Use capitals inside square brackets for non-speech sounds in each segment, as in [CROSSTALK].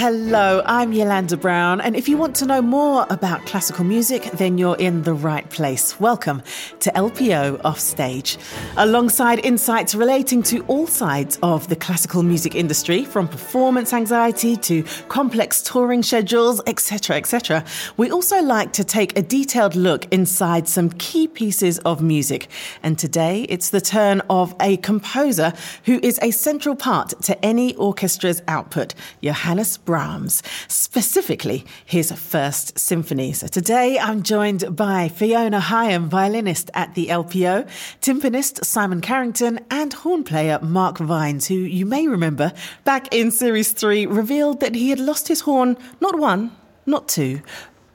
Hello, I'm Yolanda Brown, and if you want to know more about classical music, then you're in the right place. Welcome to LPO Offstage. Alongside insights relating to all sides of the classical music industry, from performance anxiety to complex touring schedules, etc., etc., we also like to take a detailed look inside some key pieces of music. And today it's the turn of a composer who is a central part to any orchestra's output, Johannes Brahms, specifically his first symphony. So today I'm joined by Fiona Higham, violinist at the LPO, timpanist Simon Carrington, and horn player Mark Vines, who you may remember back in Series 3 revealed that he had lost his horn not one, not two,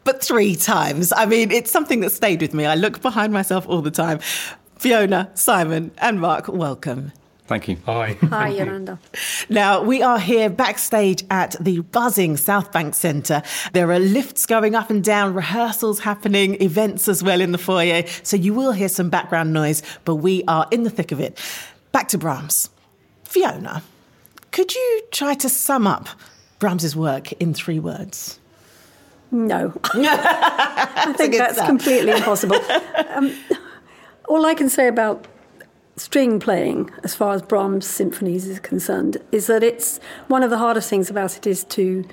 but three times. I mean, it's something that stayed with me. I look behind myself all the time. Fiona, Simon, and Mark, welcome. Thank you. Hi. Hi, Yolanda. Now, we are here backstage at the buzzing South Bank Centre. There are lifts going up and down, rehearsals happening, events as well in the foyer. So you will hear some background noise, but we are in the thick of it. Back to Brahms. Fiona, could you try to sum up Brahms's work in three words? No. [LAUGHS] I think good that's start. completely impossible. [LAUGHS] Um, all I can say about string playing, as far as Brahms' symphonies is concerned, is that it's one of the hardest things about it is to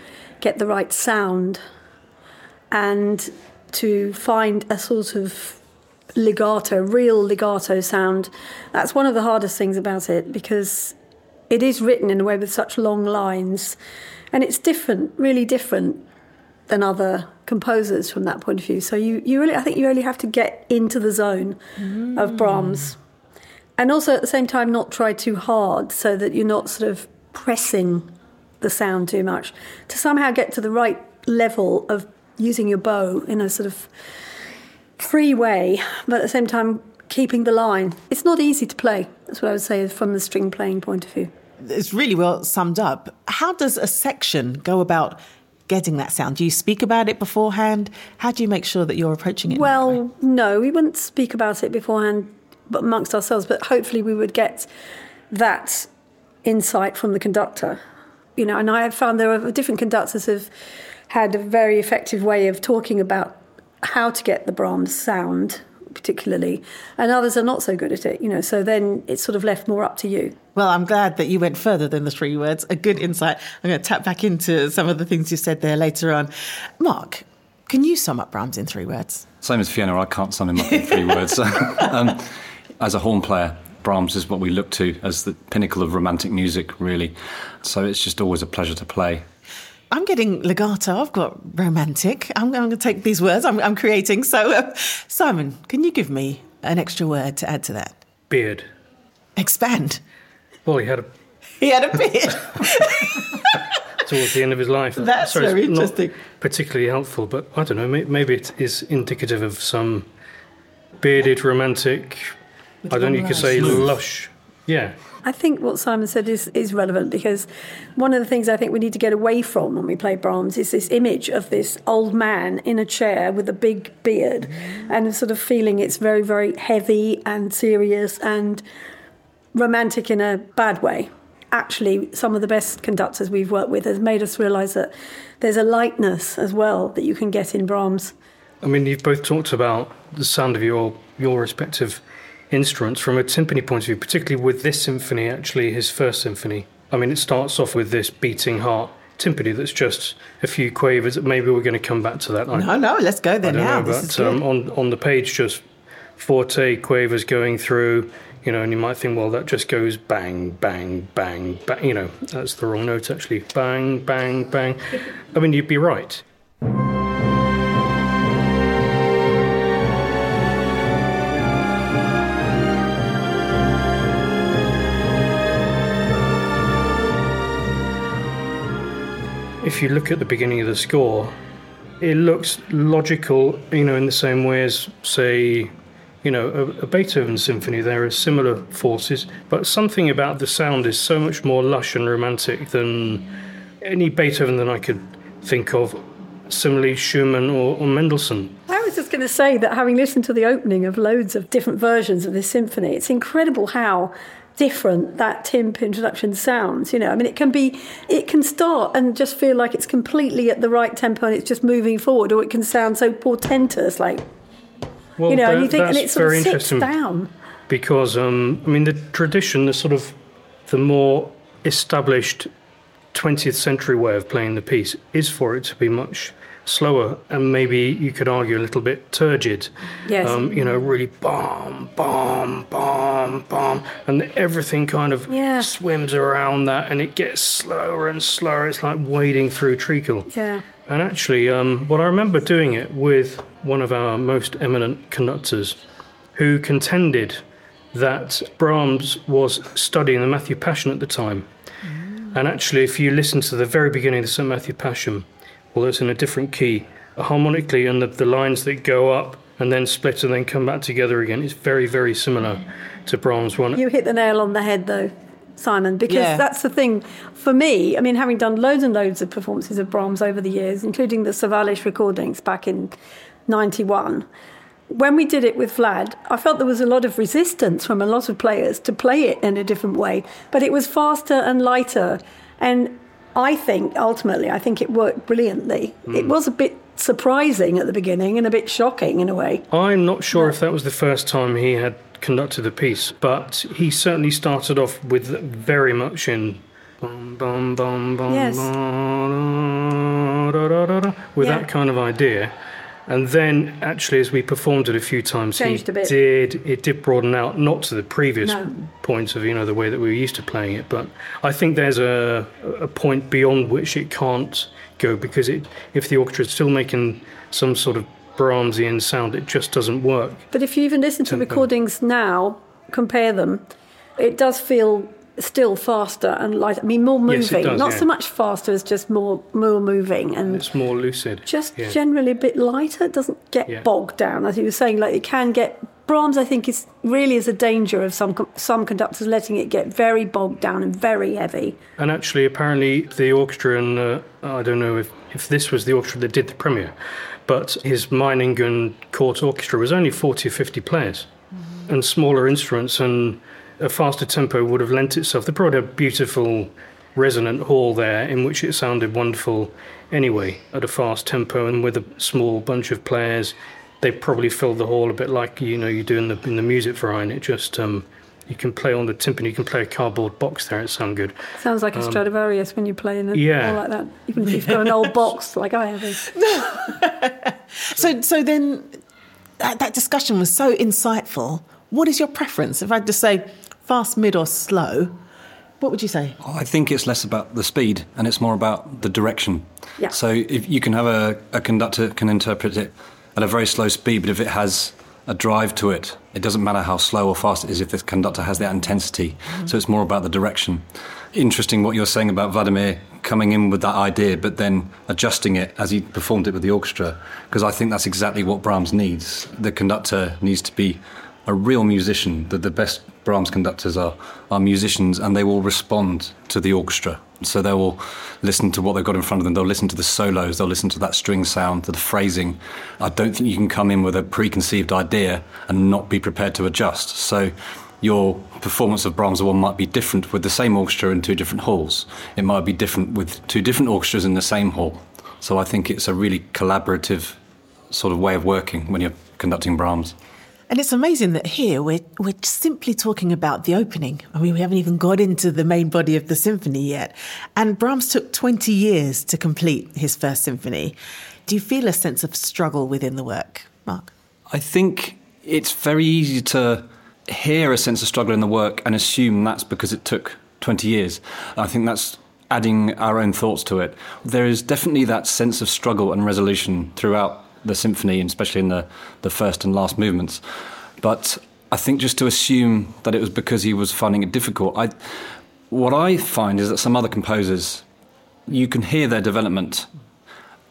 get the right sound and to find a sort of legato, real legato sound. That's one of the hardest things about it because it is written in a way with such long lines and it's different, really different than other composers from that point of view. So you, you really, I think you really have to get into the zone of mm. Brahms, and also at the same time not try too hard, so that you're not sort of pressing the sound too much. To somehow get to the right level of using your bow in a sort of free way, but at the same time keeping the line. It's not easy to play. That's what I would say from the string playing point of view. It's really well summed up. How does a section go about getting that sound? Do you speak about it beforehand? How do you make sure that you're approaching it? in that way? Well, no, we wouldn't speak about it beforehand amongst ourselves, but hopefully we would get that insight from the conductor. You know, and I have found there are different conductors have had a very effective way of talking about how to get the Brahms sound, particularly, and others are not so good at it. You know, so then it's sort of left more up to you. Well, I'm glad that you went further than the three words. A good insight. I'm going to tap back into some of the things you said there later on. Mark, can you sum up Brahms in three words? Same as Fiona, I can't sum him up in three words. [LAUGHS] um, as a horn player, Brahms is what we look to as the pinnacle of romantic music, really. So it's just always a pleasure to play. I'm getting legato. I've got romantic. I'm, I'm going to take these words I'm, I'm creating. So, uh, Simon, can you give me an extra word to add to that? Beard. Expand. Well, he had a He had a beard. [LAUGHS] [LAUGHS] towards the end of his life. That's Sorry, it's very not interesting. particularly helpful, but I don't know. Maybe it is indicative of some bearded romantic. I don't know. You could say lush. Yeah. I think what Simon said is, is relevant because one of the things I think we need to get away from when we play Brahms is this image of this old man in a chair with a big beard and sort of feeling it's very, very heavy and serious and romantic in a bad way. Actually, some of the best conductors we've worked with has made us realise that there's a lightness as well that you can get in Brahms. I mean, you've both talked about the sound of your your respective instruments from a timpani point of view, particularly with this symphony, actually his first symphony. I mean, it starts off with this beating heart timpani that's just a few quavers. Maybe we're going to come back to that. I, No, no, let's go there now. know, this is but um, on on the page, just forte quavers going through. You know, and you might think, well, that just goes bang, bang, bang, bang. You know, that's the wrong note actually. Bang, bang, bang. I mean, you'd be right. If you look at the beginning of the score, it looks logical, you know, in the same way as, say, you know, a, a Beethoven symphony. There are similar forces, but something about the sound is so much more lush and romantic than any Beethoven that I could think of. Similarly, Schumann or, or Mendelssohn. I was just going to say that having listened to the opening of loads of different versions of this symphony, it's incredible how different that timp introduction sounds. You know, I mean, it can be, it can start and just feel like it's completely at the right tempo and it's just moving forward, or it can sound so portentous, like Well, you know, and you think, and it sort of sits down. because um, I mean the tradition, the sort of the more established 20th century way of playing the piece is for it to be much slower and maybe you could argue a little bit turgid. Yes. Um, you know, really bomb, bomb, bomb, bomb, and everything kind of Yeah. swims around that, and it gets slower and slower. It's like wading through treacle. Yeah. And actually, um, well, I remember doing it with one of our most eminent conductors who contended that Brahms was studying the Matthew Passion at the time. And actually, if you listen to the very beginning of the St. Matthew Passion, although it's in a different key, harmonically, and the, the lines that go up and then split and then come back together again, it's very, very similar to Brahms' one. You hit the nail on the head, though, Simon, because Yeah. that's the thing for me. I mean, having done loads and loads of performances of Brahms over the years, including the Sawallisch recordings back in '91. When we did it with Vlad, I felt there was a lot of resistance from a lot of players to play it in a different way, but it was faster and lighter. And I think ultimately, I think it worked brilliantly. It hmm. was a bit surprising at the beginning and a bit shocking in a way. I'm not sure if that was the first time he had conducted the piece, but he certainly started off with very much in Yes. with Yeah. that kind of idea. And then, actually, as we performed it a few times, Changed he did it did broaden out, not to the previous No. points of you know the way that we were used to playing it, but I think there's a a point beyond which it can't go because it if the orchestra is still making some sort of Brahmsian sound, it just doesn't work. But if you even listen to recordings now, compare them, it does feel still faster and lighter. I mean, more moving. Yes, does, Not yeah. so much faster as just more more moving and It's more lucid. just yeah. generally a bit lighter. It doesn't get Yeah. bogged down, as you were saying. Like it can get. Brahms, I think, is really is a danger of some some conductors letting it get very bogged down and very heavy. And actually, apparently, the orchestra, and uh, I don't know if, if this was the orchestra that did the premiere, but his Meiningen court orchestra was only 40 or 50 players and smaller instruments, and a faster tempo would have lent itself. They probably had a beautiful resonant hall there in which it sounded wonderful anyway at a fast tempo and with a small bunch of players. They probably filled the hall a bit like you know you do in the in the Musikverein. It just um, you can play on the timpani, you can play a cardboard box there. It sounds good. Sounds like a Stradivarius when you play in a Um, yeah. hall like that. Even if you've got an old [LAUGHS] box like I have. [LAUGHS] So, so then that, that discussion was so insightful. What is your preference? If I had to say fast, mid, or slow, what would you say? I think it's less about the speed and it's more about the direction. Yeah. So if you can have a, a conductor can interpret it at a very slow speed, but if it has a drive to it, it doesn't matter how slow or fast it is if the conductor has that intensity. Mm-hmm. So it's more about the direction. Interesting what you're saying about Vladimir coming in with that idea, but then adjusting it as he performed it with the orchestra, because I think that's exactly what Brahms needs. The conductor needs to be a real musician. The, the best Brahms conductors are, are musicians and they will respond to the orchestra. So they will listen to what they've got in front of them, they'll listen to the solos, they'll listen to that string sound, to the phrasing. I don't think you can come in with a preconceived idea and not be prepared to adjust. So your performance of Brahms one might be different with the same orchestra in two different halls. It might be different with two different orchestras in the same hall. So I think it's a really collaborative sort of way of working when you're conducting Brahms. And it's amazing that here we're, we're simply talking about the opening. I mean, we haven't even got into the main body of the symphony yet. And Brahms took 20 years to complete his first symphony. Do you feel a sense of struggle within the work, Mark? I think it's very easy to hear a sense of struggle in the work and assume that's because it took 20 years. I think that's adding our own thoughts to it. There is definitely that sense of struggle and resolution throughout the symphony, and especially in the, the first and last movements. But I think just to assume that it was because he was finding it difficult, I, what I find is that some other composers, you can hear their development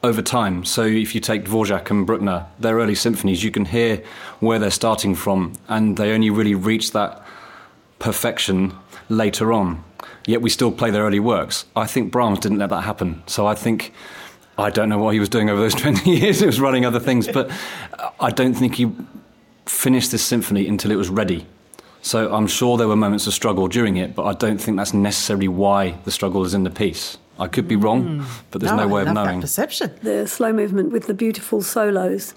over time. So if you take Dvorak and Bruckner, their early symphonies, you can hear where they're starting from, and they only really reach that perfection later on. Yet we still play their early works. I think Brahms didn't let that happen. So I think I don't know what he was doing over those [LAUGHS] 20 years. He was running other things, but I don't think he finished this symphony until it was ready. So I'm sure there were moments of struggle during it, but I don't think that's necessarily why the struggle is in the piece. I could be wrong, hmm. but there's no, I way of love that knowing. perception. The slow movement with the beautiful solos,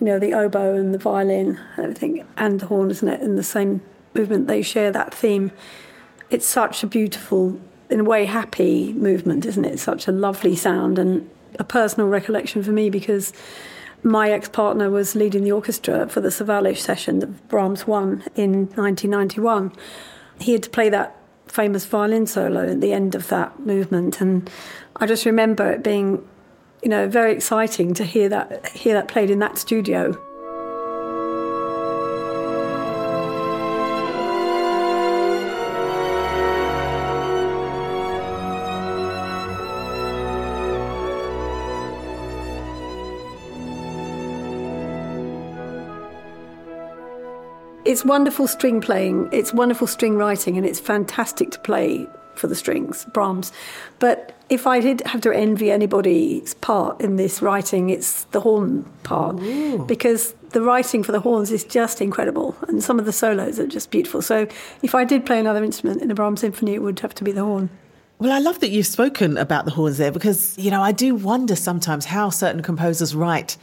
you know, the oboe and the violin, everything, and the horn, isn't it? In the same movement, they share that theme. It's such a beautiful, in a way, happy movement, isn't it? Such a lovely sound and a personal recollection for me because my ex partner was leading the orchestra for the Sawallisch session that Brahms one in 1991. He had to play that famous violin solo at the end of that movement, and I just remember it being, you know, very exciting to hear that hear that played in that studio. It's wonderful string playing, it's wonderful string writing, and it's fantastic to play for the strings, Brahms. But if I did have to envy anybody's part in this writing, it's the horn part. Because the writing for the horns is just incredible, and some of the solos are just beautiful. So if I did play another instrument in a Brahms symphony, it would have to be the horn. Well, I love that you've spoken about the horns there because, you know, I do wonder sometimes how certain composers write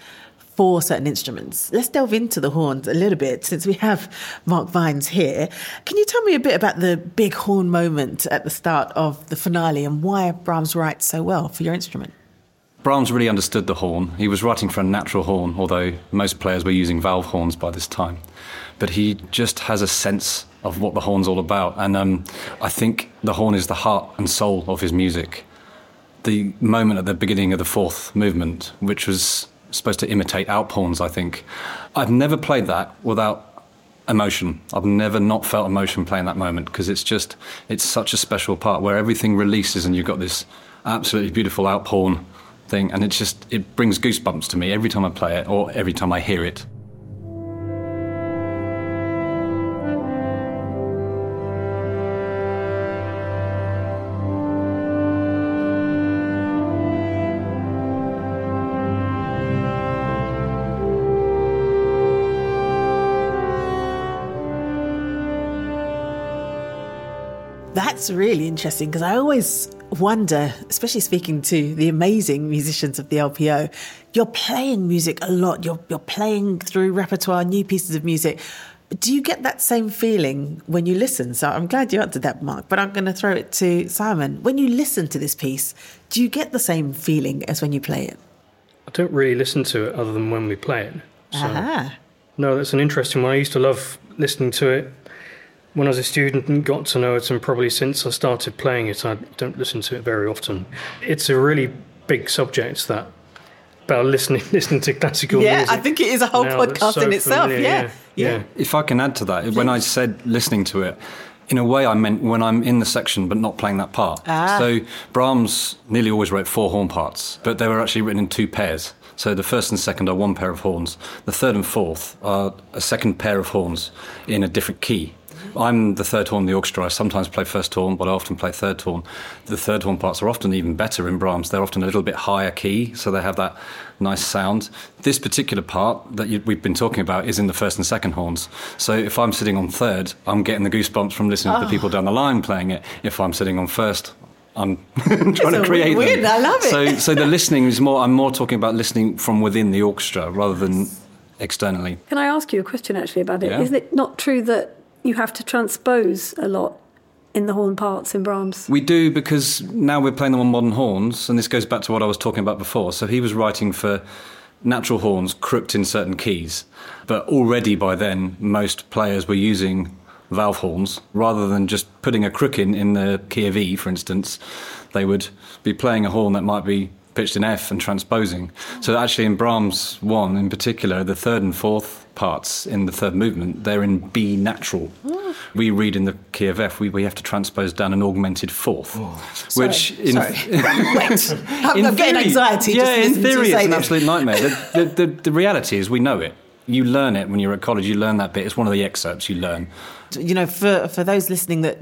for certain instruments. Let's delve into the horns a little bit since we have Mark Vines here. Can you tell me a bit about the big horn moment at the start of the finale and why Brahms writes so well for your instrument? Brahms really understood the horn. He was writing for a natural horn, although most players were using valve horns by this time. But he just has a sense of what the horn's all about. And um, I think the horn is the heart and soul of his music. The moment at the beginning of the fourth movement, which was supposed to imitate Alp horns, I think, I've never played that without emotion. I've never not felt emotion playing that moment because it's just, it's such a special part where everything releases and you've got this absolutely beautiful Alp horn thing, and it just it brings goosebumps to me every time I play it or every time I hear it. That's really interesting because I always wonder, especially speaking to the amazing musicians of the LPO, you're playing music a lot. You're you're playing through repertoire, new pieces of music. Do you get that same feeling when you listen? So I'm glad you answered that, Mark. But I'm going to throw it to Simon. When you listen to this piece, do you get the same feeling as when you play it? I don't really listen to it other than when we play it. So, Aha. no, that's an interesting one. I used to love listening to it when I was a student and got to know it, and probably since I started playing it, I don't listen to it very often. It's a really big subject that about listening [LAUGHS] listening to classical Yeah, music. Yeah, I think it is a whole now podcast so in itself. familiar, Yeah. yeah. If I can add to that, when I said listening to it, in a way I meant when I'm in the section but not playing that part. Ah. So Brahms nearly always wrote four horn parts, but they were actually written in two pairs. So the first and second are one pair of horns. The third and fourth are a second pair of horns in a different key. I'm the third horn in the orchestra. I sometimes play first horn, but I often play third horn. The third horn parts are often even better in Brahms. They're often a little bit higher key, so they have that nice sound. This particular part that you, we've been talking about is in the first and second horns. So if I'm sitting on third, I'm getting the goosebumps from listening to the people ah. down the line playing it. If I'm sitting on first, I'm [LAUGHS] trying a to create win-win. them. I love it. So, [LAUGHS] so the listening is more. I'm more talking about listening from within the orchestra rather than externally. Can I ask you a question actually about it? Yeah. not it not true that you have to transpose a lot in the horn parts in Brahms? We do because now we're playing them on modern horns, and this goes back to what I was talking about before. So he was writing for natural horns crooked in certain keys, but already by then most players were using valve horns rather than just putting a crook in in the key of E, for instance. They would be playing a horn that might be pitched in F and transposing. So actually, in Brahms one in particular, the third and fourth parts in the third movement, they're in B natural. We read in the key of F, we, we have to transpose down an augmented fourth, which in Sorry. [LAUGHS] Wait. I'm, in I'm getting theory- anxiety. Yeah, just in listening to theory, say it's an absolute nightmare. The, the, the, the reality is, we know it. You learn it when you're at college. You learn that bit. It's one of the excerpts you learn. you know, for, for those listening that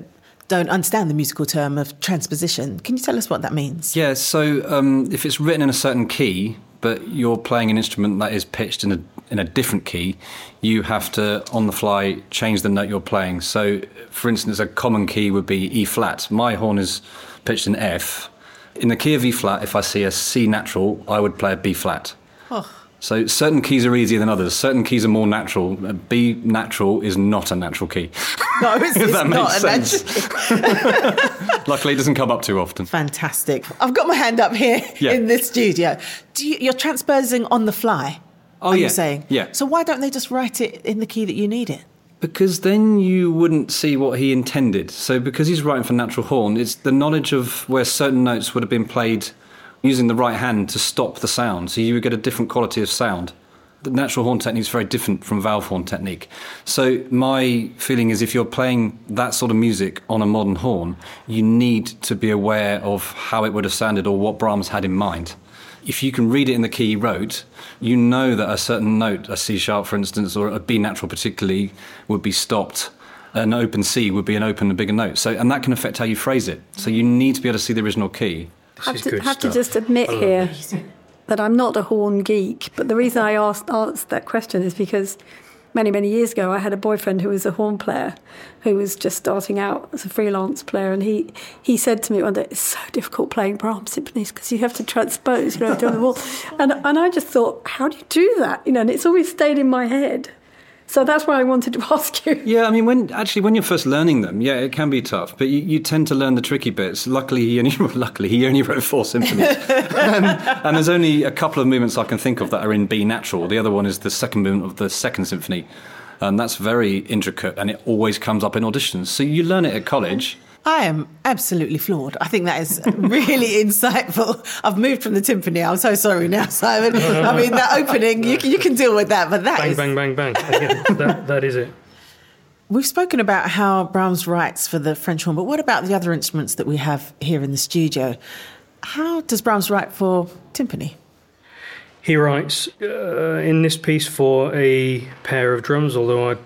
don't understand the musical term of transposition, can you tell us what that means? Yeah. So um, if it's written in a certain key, but you're playing an instrument that is pitched in a in a different key, you have to, on the fly, change the note you're playing. So, for instance, a common key would be E flat. My horn is pitched in F. In the key of E flat, if I see a C natural, I would play a B flat. Oh. So certain keys are easier than others. Certain keys are more natural. B natural is not a natural key. No, it's, [LAUGHS] If it's that not makes a sense. natural. [LAUGHS] Luckily, it doesn't come up too often. Fantastic. I've got my hand up here Yeah. in the studio. Do you, you're transposing on the fly? Oh, are yeah. you saying? Yeah. So why don't they just write it in the key that you need it? Because then you wouldn't see what he intended. So because he's writing for natural horn, it's the knowledge of where certain notes would have been played using the right hand to stop the sound. So you would get a different quality of sound. The natural horn technique is very different from valve horn technique. So my feeling is if you're playing that sort of music on a modern horn, you need to be aware of how it would have sounded or what Brahms had in mind. If you can read it in the key he wrote, you know that a certain note, a C sharp for instance, or a B natural particularly, would be stopped. An open C would be an open, a bigger note. So, and that can affect how you phrase it. So you need to be able to see the original key. have is to, good have to just admit here that I'm not a horn geek. But the reason I asked, asked that question is because many, many years ago, I had a boyfriend who was a horn player who was just starting out as a freelance player. And he, he said to me one day, It's so difficult playing Brahms symphonies because you have to transpose, you know, down the wall. And, and I just thought, How do you do that? You know, and it's always stayed in my head. So that's why I wanted to [LAUGHS] ask you. Yeah, I mean, when actually when you're first learning them, yeah, it can be tough. But you, you tend to learn the tricky bits. Luckily, he only [LAUGHS] luckily he only wrote four symphonies, [LAUGHS] um, and there's only a couple of movements I can think of that are in B natural. The other one is the second movement of the second symphony, and that's very intricate, and it always comes up in auditions. So you learn it at college. I am absolutely floored. I think that is really [LAUGHS] insightful. I've moved from the timpani. I'm so sorry now, Simon. I mean, that opening, you, can- you can deal with that, but that Bang, is- bang, bang, bang. That, that is it. We've spoken about how Brahms writes for the French horn, but what about the other instruments that we have here in the studio? How does Brahms write for timpani? He writes uh, in this piece for a pair of drums, although I'd,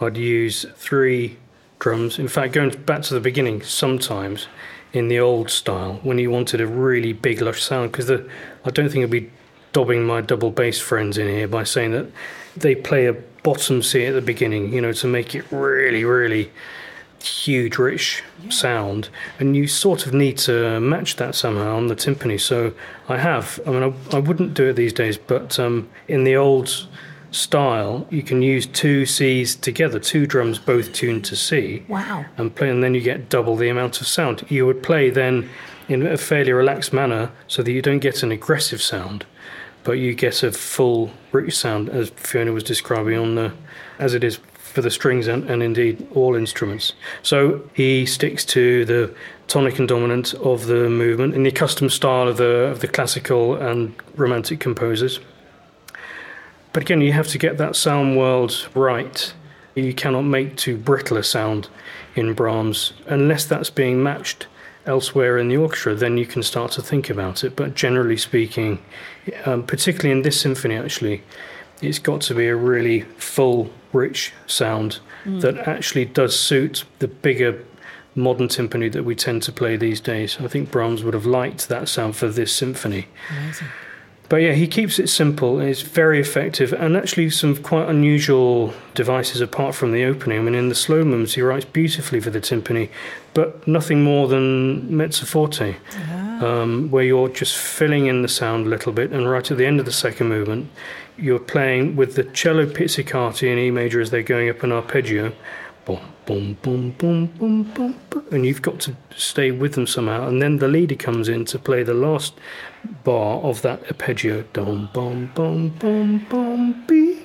I'd use three drums. In fact, going back to the beginning, sometimes in the old style, when he wanted a really big, lush sound, because I don't think I'd be dobbing my double bass friends in here by saying that they play a bottom C at the beginning, you know, to make it really, really huge, rich sound, and you sort of need to match that somehow on the timpani. So I have. I mean, I, I wouldn't do it these days, but um, in the old style, you can use two Cs together, two drums both tuned to C. Wow. And play, and then you get double the amount of sound. You would play then in a fairly relaxed manner, so that you don't get an aggressive sound, but you get a full root sound, as Fiona was describing on the, as it is for the strings and, and indeed all instruments. So he sticks to the tonic and dominant of the movement in the accustomed style of the of the classical and romantic composers. But again, you have to get that sound world right. You cannot make too brittle a sound in Brahms unless that's being matched elsewhere in the orchestra. Then you can start to think about it. But generally speaking, um, particularly in this symphony, actually, it's got to be a really full, rich sound that actually does suit the bigger modern timpani that we tend to play these days. I think Brahms would have liked that sound for this symphony. But yeah, he keeps it simple. It's very effective, and actually some quite unusual devices apart from the opening. I mean, in the slow movements, he writes beautifully for the timpani, but nothing more than mezzo forte, um, where you're just filling in the sound a little bit, and right at the end of the second movement, you're playing with the cello pizzicati in E major as they're going up an arpeggio. Boom, boom, boom, boom, boom, boom, boom, and you've got to stay with them somehow. And then the leader comes in to play the last bar of that arpeggio. Dum, bum, bum, bum, bum, bee,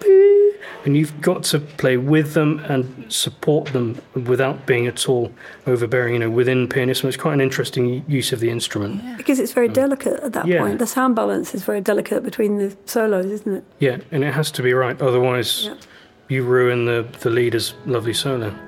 bee. And you've got to play with them and support them without being at all overbearing, you know, within pianism. It's quite an interesting use of the instrument. Because it's very delicate at that Yeah. point. The sound balance is very delicate between the solos, isn't it? Yeah, and it has to be right, otherwise Yeah. You ruin the, the leader's lovely solo.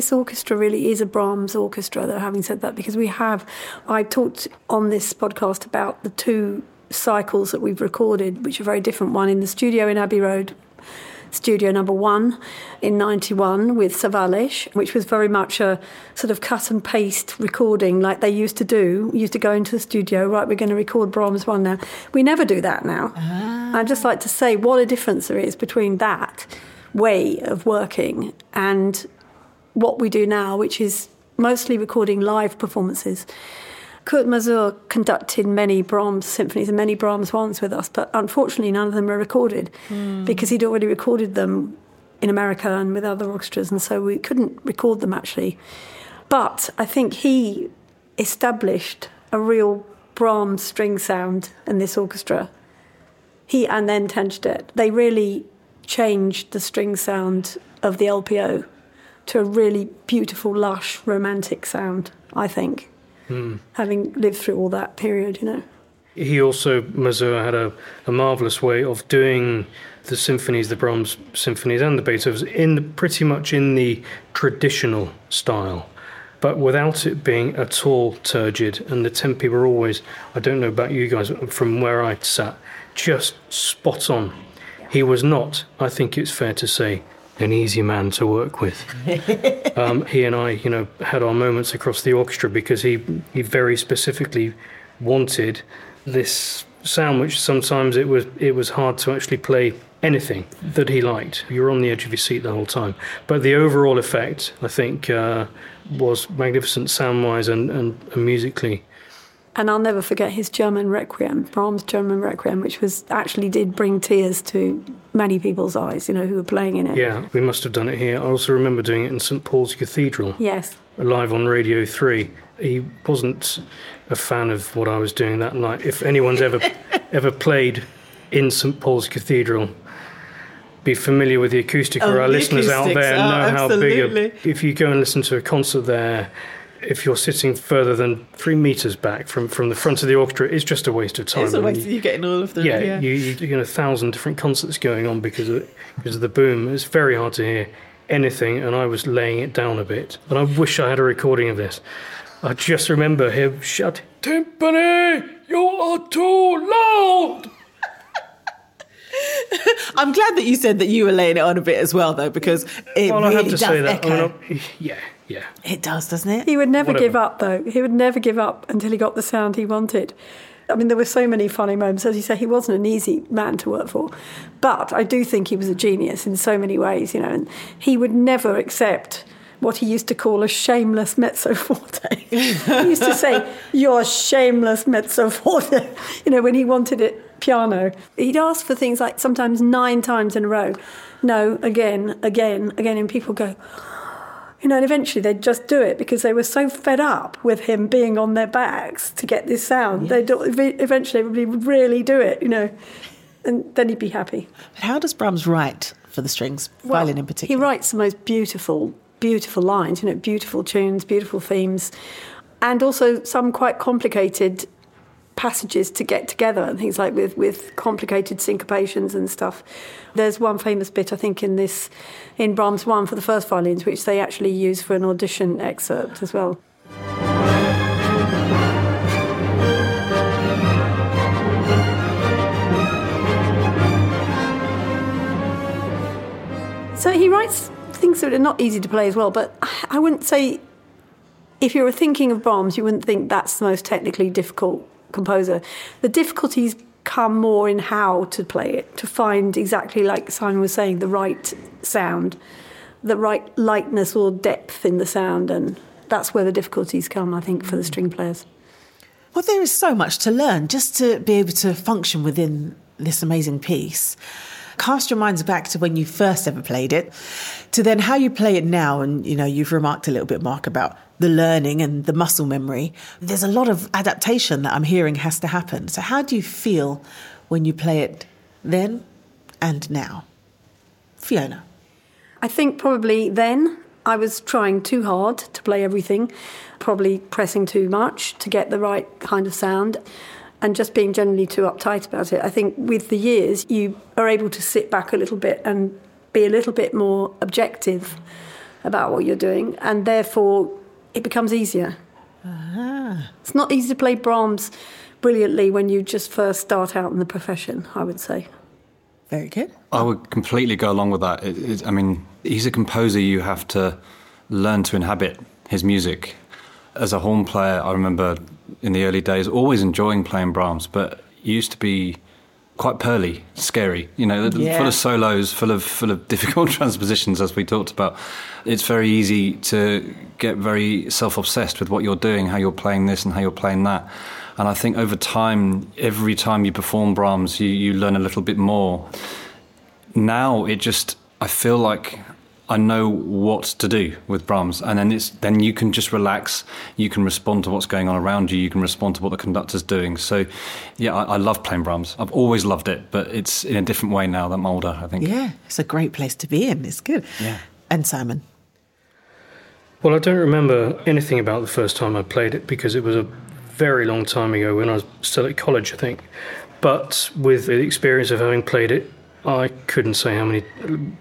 This orchestra really is a Brahms orchestra, though, having said that, because we have, I talked on this podcast about the two cycles that we've recorded, which are very different. One in the studio in Abbey Road, studio number one in 91 with Sawallisch, which was very much a sort of cut and paste recording like they used to do. We used to go into the studio, right, we're going to record Brahms one now. We never do that now. Ah. I'd just like to say what a difference there is between that way of working and what we do now, which is mostly recording live performances. Kurt Masur conducted many Brahms symphonies and many Brahms ones with us, but unfortunately none of them were recorded mm. because he'd already recorded them in America and with other orchestras, and so we couldn't record them actually. But I think he established a real Brahms string sound in this orchestra. He and then Tennstedt. They really changed the string sound of the LPO to a really beautiful, lush, romantic sound, I think mm. having lived through all that period, you know. He also, Masur, had a, a marvellous way of doing the symphonies, the Brahms symphonies and the Beethovens, in pretty much in the traditional style, but without it being at all turgid. And the tempi were always, I don't know about you guys, from where I sat, just spot on. He was not, I think it's fair to say, an easy man to work with. [LAUGHS] um, he and I, you know, had our moments across the orchestra because he he very specifically wanted this sound, which sometimes it was it was hard to actually play anything that he liked. You were on the edge of your seat the whole time. But the overall effect, I think, uh, was magnificent sound-wise and, and, and musically. And I'll never forget his German Requiem, Brahms' German Requiem, which was actually did bring tears to many people's eyes, you know, who were playing in it. Yeah, we must have done it here. I also remember doing it in St Paul's Cathedral. Yes. Live on Radio 3. He wasn't a fan of what I was doing that night. If anyone's ever [LAUGHS] ever played in St Paul's Cathedral, be familiar with the acoustic, oh, or our listeners out there know oh, how big a. If you go and listen to a concert there, if you're sitting further than three meters back from, from the front of the orchestra, it's just a waste of time. It's a waste. You, are getting all of them. Yeah, yeah. You, you, get a thousand different concerts going on because of because of the boom. It's very hard to hear anything, and I was laying it down a bit. And I wish I had a recording of this. I just remember him shouting, "Timpani, you are too loud." [LAUGHS] I'm glad that you said that you were laying it on a bit as well, though, because it well, really I have to does say that. Echo. I mean, [LAUGHS] yeah, yeah. It does, doesn't it? He would never Whatever. give up, though. He would never give up until he got the sound he wanted. I mean, there were so many funny moments. As you say, he wasn't an easy man to work for. But I do think he was a genius in so many ways, you know, and he would never accept what he used to call a shameless mezzo forte. [LAUGHS] he used to say, You're shameless mezzo forte, you know, when he wanted it piano. He'd ask for things like sometimes nine times in a row. No, again, again, again. And people go, you know, and eventually they'd just do it because they were so fed up with him being on their backs to get this sound. Yes. They'd eventually everybody would really do it, you know, and then he'd be happy. But how does Brahms write for the strings, well, violin in particular? He writes the most beautiful, beautiful lines, you know, beautiful tunes, beautiful themes, and also some quite complicated passages to get together and things like with, with complicated syncopations and stuff. There's one famous bit, I think, in this, in Brahms 1 for the first violins, which they actually use for an audition excerpt as well. So he writes things that are not easy to play as well, but I wouldn't say if you were thinking of Brahms, you wouldn't think that's the most technically difficult composer. The difficulties come more in how to play it, to find exactly like Simon was saying, the right sound, the right lightness or depth in the sound, and that's where the difficulties come, I think, for the mm. string players. Well, there is so much to learn just to be able to function within this amazing piece. Cast your minds back to when you first ever played it, to then how you play it now. And, you know, you've remarked a little bit, Mark, about the learning and the muscle memory. There's a lot of adaptation that I'm hearing has to happen. So, how do you feel when you play it then and now? Fiona. I think probably then I was trying too hard to play everything, probably pressing too much to get the right kind of sound and just being generally too uptight about it. I think with the years, you are able to sit back a little bit and be a little bit more objective about what you're doing, and therefore it becomes easier. Ah. It's not easy to play Brahms brilliantly when you just first start out in the profession, I would say. Very good. I would completely go along with that. It, it, I mean, he's a composer. You have to learn to inhabit his music. As a horn player, I remember in the early days always enjoying playing Brahms, but it used to be quite pearly, scary. You know, Yeah. full of solos, full of full of [LAUGHS] difficult transpositions, as we talked about. It's very easy to get very self-obsessed with what you're doing, how you're playing this and how you're playing that. And I think over time, every time you perform Brahms, you, you learn a little bit more. Now it just, I feel like I know what to do with Brahms, and then it's then you can just relax. You can respond to what's going on around you. You can respond to what the conductor's doing. So, yeah, I, I love playing Brahms. I've always loved it, but it's in a different way now that I'm older. I think. Yeah, it's a great place to be in. It's good. Yeah. And Simon. Well, I don't remember anything about the first time I played it because it was a very long time ago when I was still at college, I think. But with the experience of having played it, I couldn't say how many.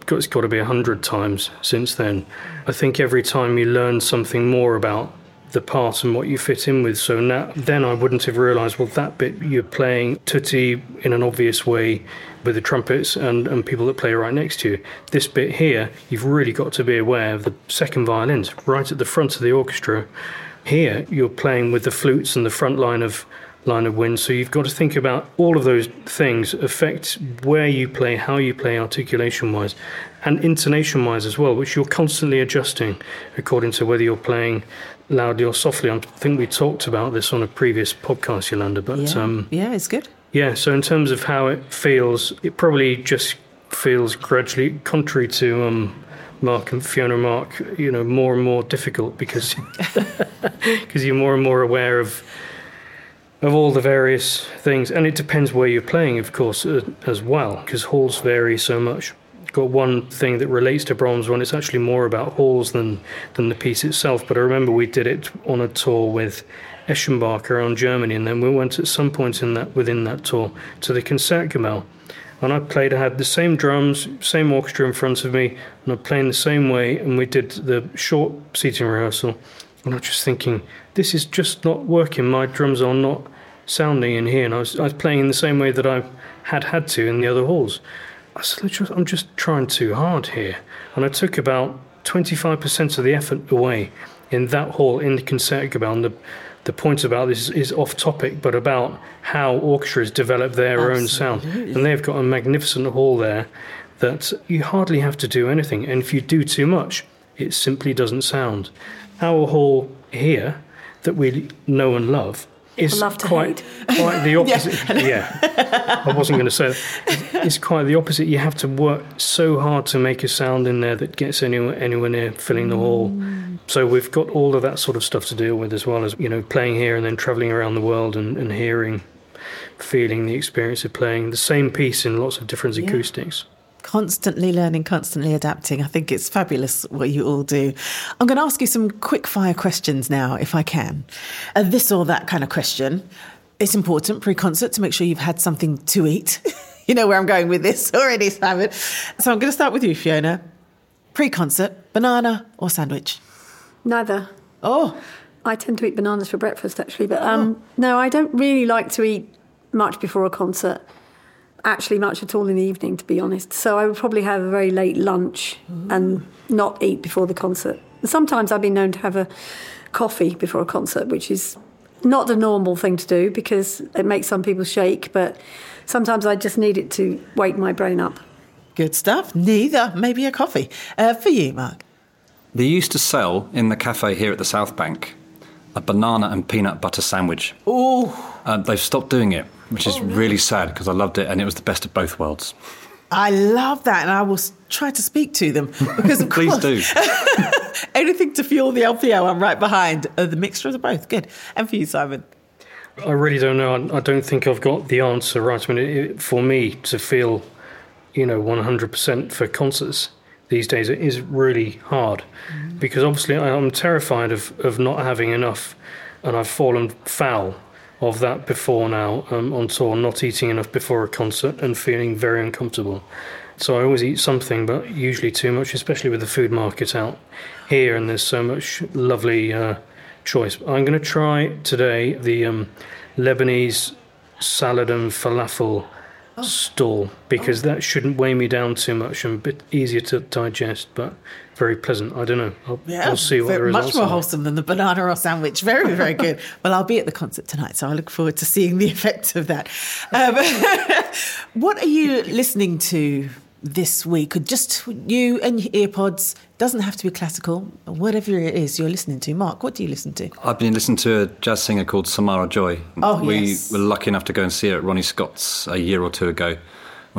It's got to be a hundred times since then. I think every time you learn something more about the part and what you fit in with. So now, then I wouldn't have realised. Well, that bit you're playing tutti in an obvious way with the trumpets and, and people that play right next to you. This bit here, you've really got to be aware of the second violins right at the front of the orchestra. Here, you're playing with the flutes and the front line of line of wind. So you've got to think about all of those things affect where you play, how you play articulation wise, and intonation wise as well, which you're constantly adjusting according to whether you're playing loudly or softly. I think we talked about this on a previous podcast, Yolanda, but Yeah, um, yeah it's good. yeah, so in terms of how it feels, it probably just feels gradually, contrary to um, Mark and Fiona Mark, you know, more and more difficult because [LAUGHS] because you're more and more aware of of all the various things, and it depends where you're playing, of course, uh, as well, because halls vary so much. Got one thing that relates to Brahms one. It's actually more about halls than than the piece itself. But I remember we did it on a tour with Eschenbach around Germany, and then we went at some point in that within that tour to the Concertgebouw, and I played. I had the same drums, same orchestra in front of me, and I'm playing the same way. And we did the short seating rehearsal, and I was just thinking, this is just not working. My drums are not sounding in here, and I was I was playing in the same way that I had had to in the other halls. I said, I'm just trying too hard here, and I took about 25% of the effort away in that hall in the Concertgebouw. And the, the point about this is off topic, but about how orchestras develop their own sound. And they've got a magnificent hall there that you hardly have to do anything. And if you do too much, it simply doesn't sound. Our hall here, that we know and love, is quite, quite the [LAUGHS] opposite. yeah. I wasn't going to say that. It's quite the opposite. You have to work so hard to make a sound in there that gets anywhere, anywhere near filling the hall. So we've got all of that sort of stuff to deal with as well as, you know, playing here and then travelling around the world and, and hearing, feeling the experience of playing the same piece in lots of different acoustics. Constantly learning, constantly adapting. I think it's fabulous what you all do. I'm going to ask you some quick fire questions now, if I can. A this or that kind of question. It's important pre concert to make sure you've had something to eat. [LAUGHS] you know where I'm going with this [LAUGHS] already, Simon. So I'm going to start with you, Fiona. Pre concert, banana or sandwich? Neither. Oh, I tend to eat bananas for breakfast, actually, but um, no, I don't really like to eat much before a concert. Actually, much at all in the evening, to be honest. So I would probably have a very late lunch and not eat before the concert. Sometimes I've been known to have a coffee before a concert, which is not the normal thing to do because it makes some people shake, but sometimes I just need it to wake my brain up. good stuff. Neither. Maybe a coffee. Uh, for you, Mark. They used to sell in the cafe here at the South Bank a banana and peanut butter sandwich. Oh, Uh, they've stopped doing it, which is really sad because I loved it and it was the best of both worlds. I love that, and I will try to speak to them because, [LAUGHS] of Please course, do. [LAUGHS] anything to fuel the LPO, I'm right behind. Uh, the mixture of the both, good. And for you, Simon. I really don't know. I, I don't think I've got the answer right. I mean, it, it, for me to feel, you know, 100% for concerts these days, it is really hard because obviously I, I'm terrified of, of not having enough, and I've fallen foul of that before now um, on tour, not eating enough before a concert and feeling very uncomfortable. So I always eat something, but usually too much, especially with the food market out here, and there's so much lovely uh, choice. I'm going to try today the um, Lebanese salad and falafel stall because that shouldn't weigh me down too much and a bit easier to digest, but very pleasant. I don't know. I'll, Yeah, we'll see what there is. much more are. wholesome than the banana or sandwich. Very, very good. [LAUGHS] well, I'll be at the concert tonight, so I look forward to seeing the [LAUGHS] effect of that. Um, [LAUGHS] what are you listening to this week? Just you and your earpods? Doesn't have to be classical. Whatever it is you're listening to, Mark. What do you listen to? I've been listening to a jazz singer called Samara Joy. Oh, we yes. were lucky enough to go and see her at Ronnie Scott's a year or two ago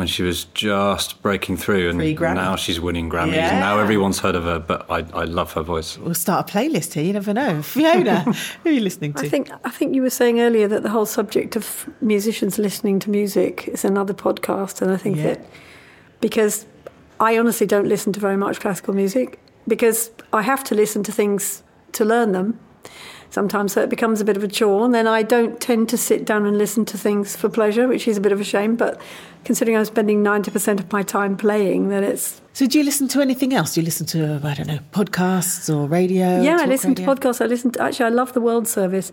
when she was just breaking through, and now she's winning Grammys. Yeah. And now everyone's heard of her, but I, I love her voice. We'll start a playlist here. You never know. [LAUGHS] Fiona, who are you listening to? I think I think you were saying earlier that the whole subject of musicians listening to music is another podcast, and I think Yeah. that because I honestly don't listen to very much classical music because I have to listen to things to learn them. Sometimes so it becomes a bit of a chore, and then I don't tend to sit down and listen to things for pleasure, which is a bit of a shame. But considering I'm spending ninety percent of my time playing, then it's So, do you listen to anything else? Do you listen to I don't know podcasts or radio? yeah. I listen radio? to podcasts. I listen to actually. I love the World Service.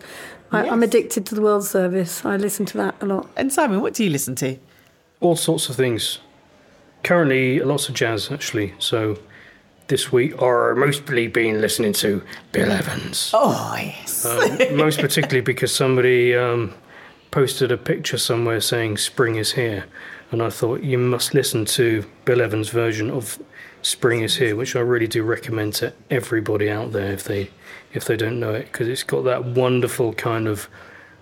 I, I'm addicted to the World Service. I listen to that a lot. And Simon, what do you listen to? all sorts of things. Currently, lots of jazz actually. So this week, are mostly been listening to Bill Evans. Oh yes. Um, most particularly because somebody um, posted a picture somewhere saying spring is here, and I thought you must listen to Bill Evans' version of Spring is Here, which I really do recommend to everybody out there if they if they don't know it, because it's got that wonderful kind of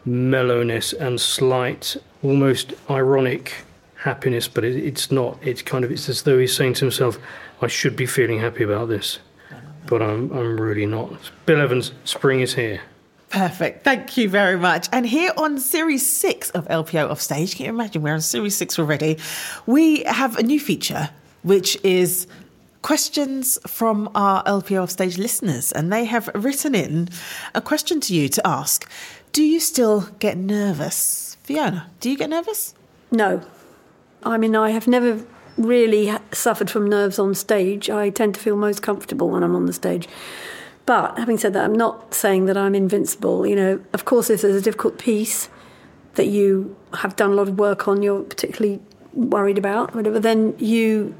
mellowness and slight, almost ironic happiness, but it, it's not. It's kind of it's as though he's saying to himself, "I should be feeling happy about this." But I'm, I'm really not. Bill Evans, spring is here. Perfect. Thank you very much. And here on Series 6 of LPO Offstage, can you imagine we're on Series 6 already? We have a new feature, which is questions from our LPO Offstage listeners. And they have written in a question to you to ask Do you still get nervous? Fiona, do you get nervous? No. I mean, I have never really suffered from nerves on stage. I tend to feel most comfortable when I'm on the stage. But having said that, I'm not saying that I'm invincible. You know, of course, if there's a difficult piece that you have done a lot of work on, you're particularly worried about, whatever, then you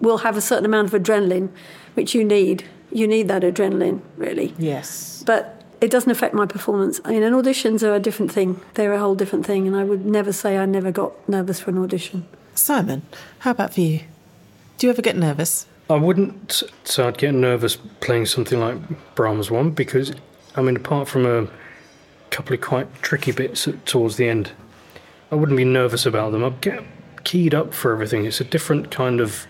will have a certain amount of adrenaline, which you need. You need that adrenaline, really. Yes. But it doesn't affect my performance. I mean, and auditions are a different thing. They're a whole different thing, and I would never say I never got nervous for an audition. Simon, how about for you? Do you ever get nervous? I wouldn't say I'd get nervous playing something like Brahms one because, I mean, apart from a couple of quite tricky bits towards the end, I wouldn't be nervous about them. I'd get keyed up for everything. It's a different kind of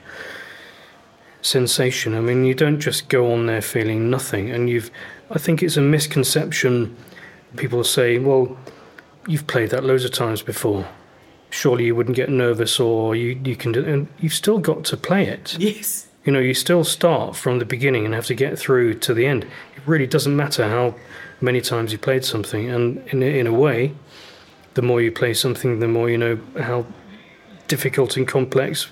sensation. I mean, you don't just go on there feeling nothing, and you've. I think it's a misconception. People say, "Well, you've played that loads of times before. Surely you wouldn't get nervous, or you you can." Do, and you've still got to play it. Yes. You know, you still start from the beginning and have to get through to the end. It really doesn't matter how many times you played something, and in a, in a way, the more you play something, the more you know how difficult and complex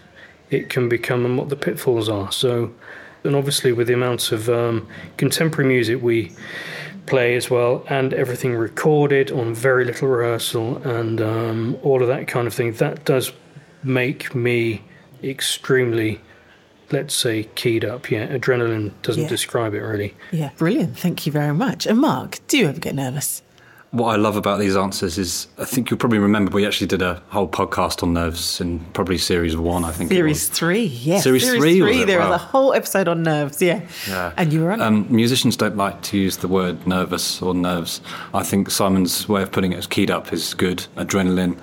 it can become and what the pitfalls are. So, and obviously with the amount of um, contemporary music we play as well, and everything recorded on very little rehearsal, and um, all of that kind of thing, that does make me extremely, let's say, keyed up. Yeah, adrenaline doesn't Yeah. describe it really. Yeah, brilliant. Thank you very much. And Mark, do you ever get nervous? What I love about these answers is I think you'll probably remember we actually did a whole podcast on nerves in probably series one, I think. Series was. three, yes. Series three, was it? there was a whole episode on nerves, yeah. Yeah. And you were on. Um, musicians don't like to use the word nervous or nerves. I think Simon's way of putting it as keyed up is good, adrenaline.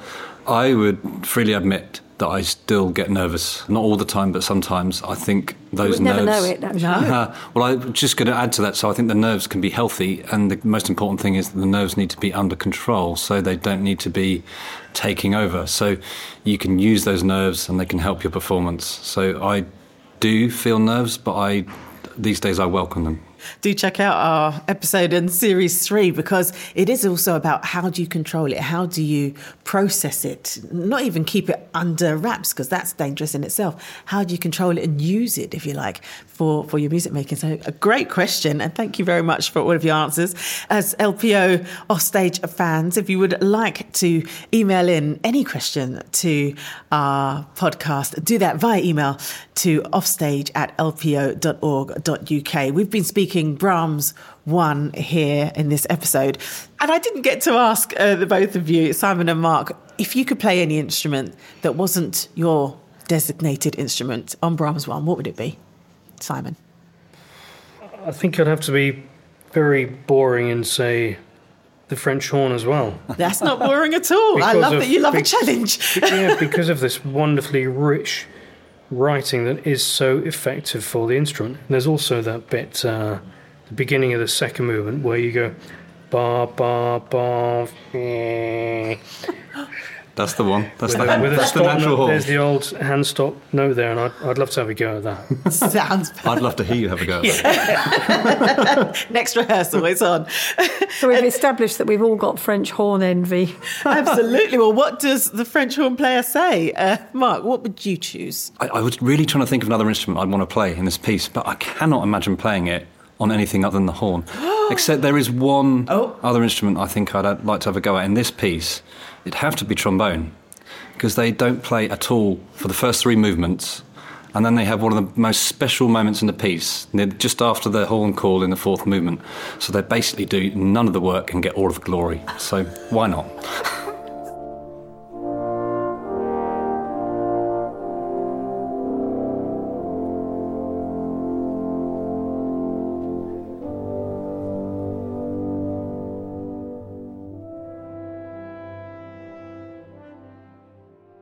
I would freely admit that I still get nervous. Not all the time, but sometimes. I think those would never nerves. know it, actually. No. Uh, [LAUGHS] well, I'm just going to add to that. So I think the nerves can be healthy, and the most important thing is that the nerves need to be under control, so they don't need to be taking over. So you can use those nerves, and they can help your performance. So I do feel nerves, but I these days I welcome them. Do check out our episode in series three because it is also about how do you control it? How do you process it? Not even keep it under wraps because that's dangerous in itself. How do you control it and use it, if you like, for, for your music making? So, a great question. And thank you very much for all of your answers. As LPO offstage fans, if you would like to email in any question to our podcast, do that via email to offstage at lpo.org.uk. We've been speaking Brahms one here in this episode. And I didn't get to ask uh, the both of you, Simon and Mark, if you could play any instrument that wasn't your designated instrument on Brahms one, what would it be? Simon. I think I'd have to be very boring and say the French horn as well. That's not boring at all. I love of, that you love be, a challenge. yeah, because of this wonderfully rich writing that is so effective for the instrument. And there's also that bit, uh, the beginning of the second movement, where you go ba ba ba. That's the one. That's with the, a, with that's the natural note, There's the old hand stop note there, and I'd, I'd love to have a go at that. [LAUGHS] [LAUGHS] Sounds. I'd love to hear you have a go. At that. [LAUGHS] Next rehearsal, it's on. so we've established that we've all got French horn envy. Absolutely. Well, what does the French horn player say, uh, Mark? What would you choose? I, I was really trying to think of another instrument I'd want to play in this piece, but I cannot imagine playing it on anything other than the horn. [GASPS] Except there is one oh. other instrument I think I'd like to have a go at in this piece. It'd have to be trombone, because they don't play at all for the first three movements. And then they have one of the most special moments in the piece, just after the horn call in the fourth movement. So they basically do none of the work and get all of the glory. So why not? [LAUGHS]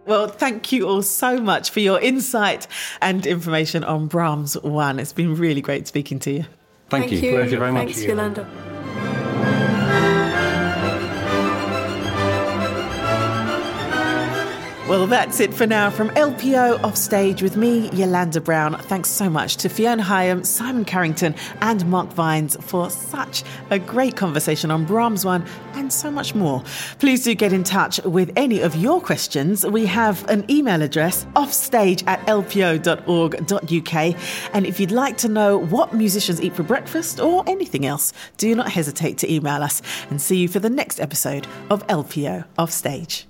Well, thank you all so much for your insight and information on Brahms 1. It's been really great speaking to you. Thank, you. thank you. you. Pleasure very much. Thanks, Yolanda. Well, that's it for now from LPO Offstage with me, Yolanda Brown. Thanks so much to Fiona Higham, Simon Carrington, and Mark Vines for such a great conversation on Brahms One and so much more. Please do get in touch with any of your questions. We have an email address, offstage at lpo.org.uk. And if you'd like to know what musicians eat for breakfast or anything else, do not hesitate to email us and see you for the next episode of LPO Offstage.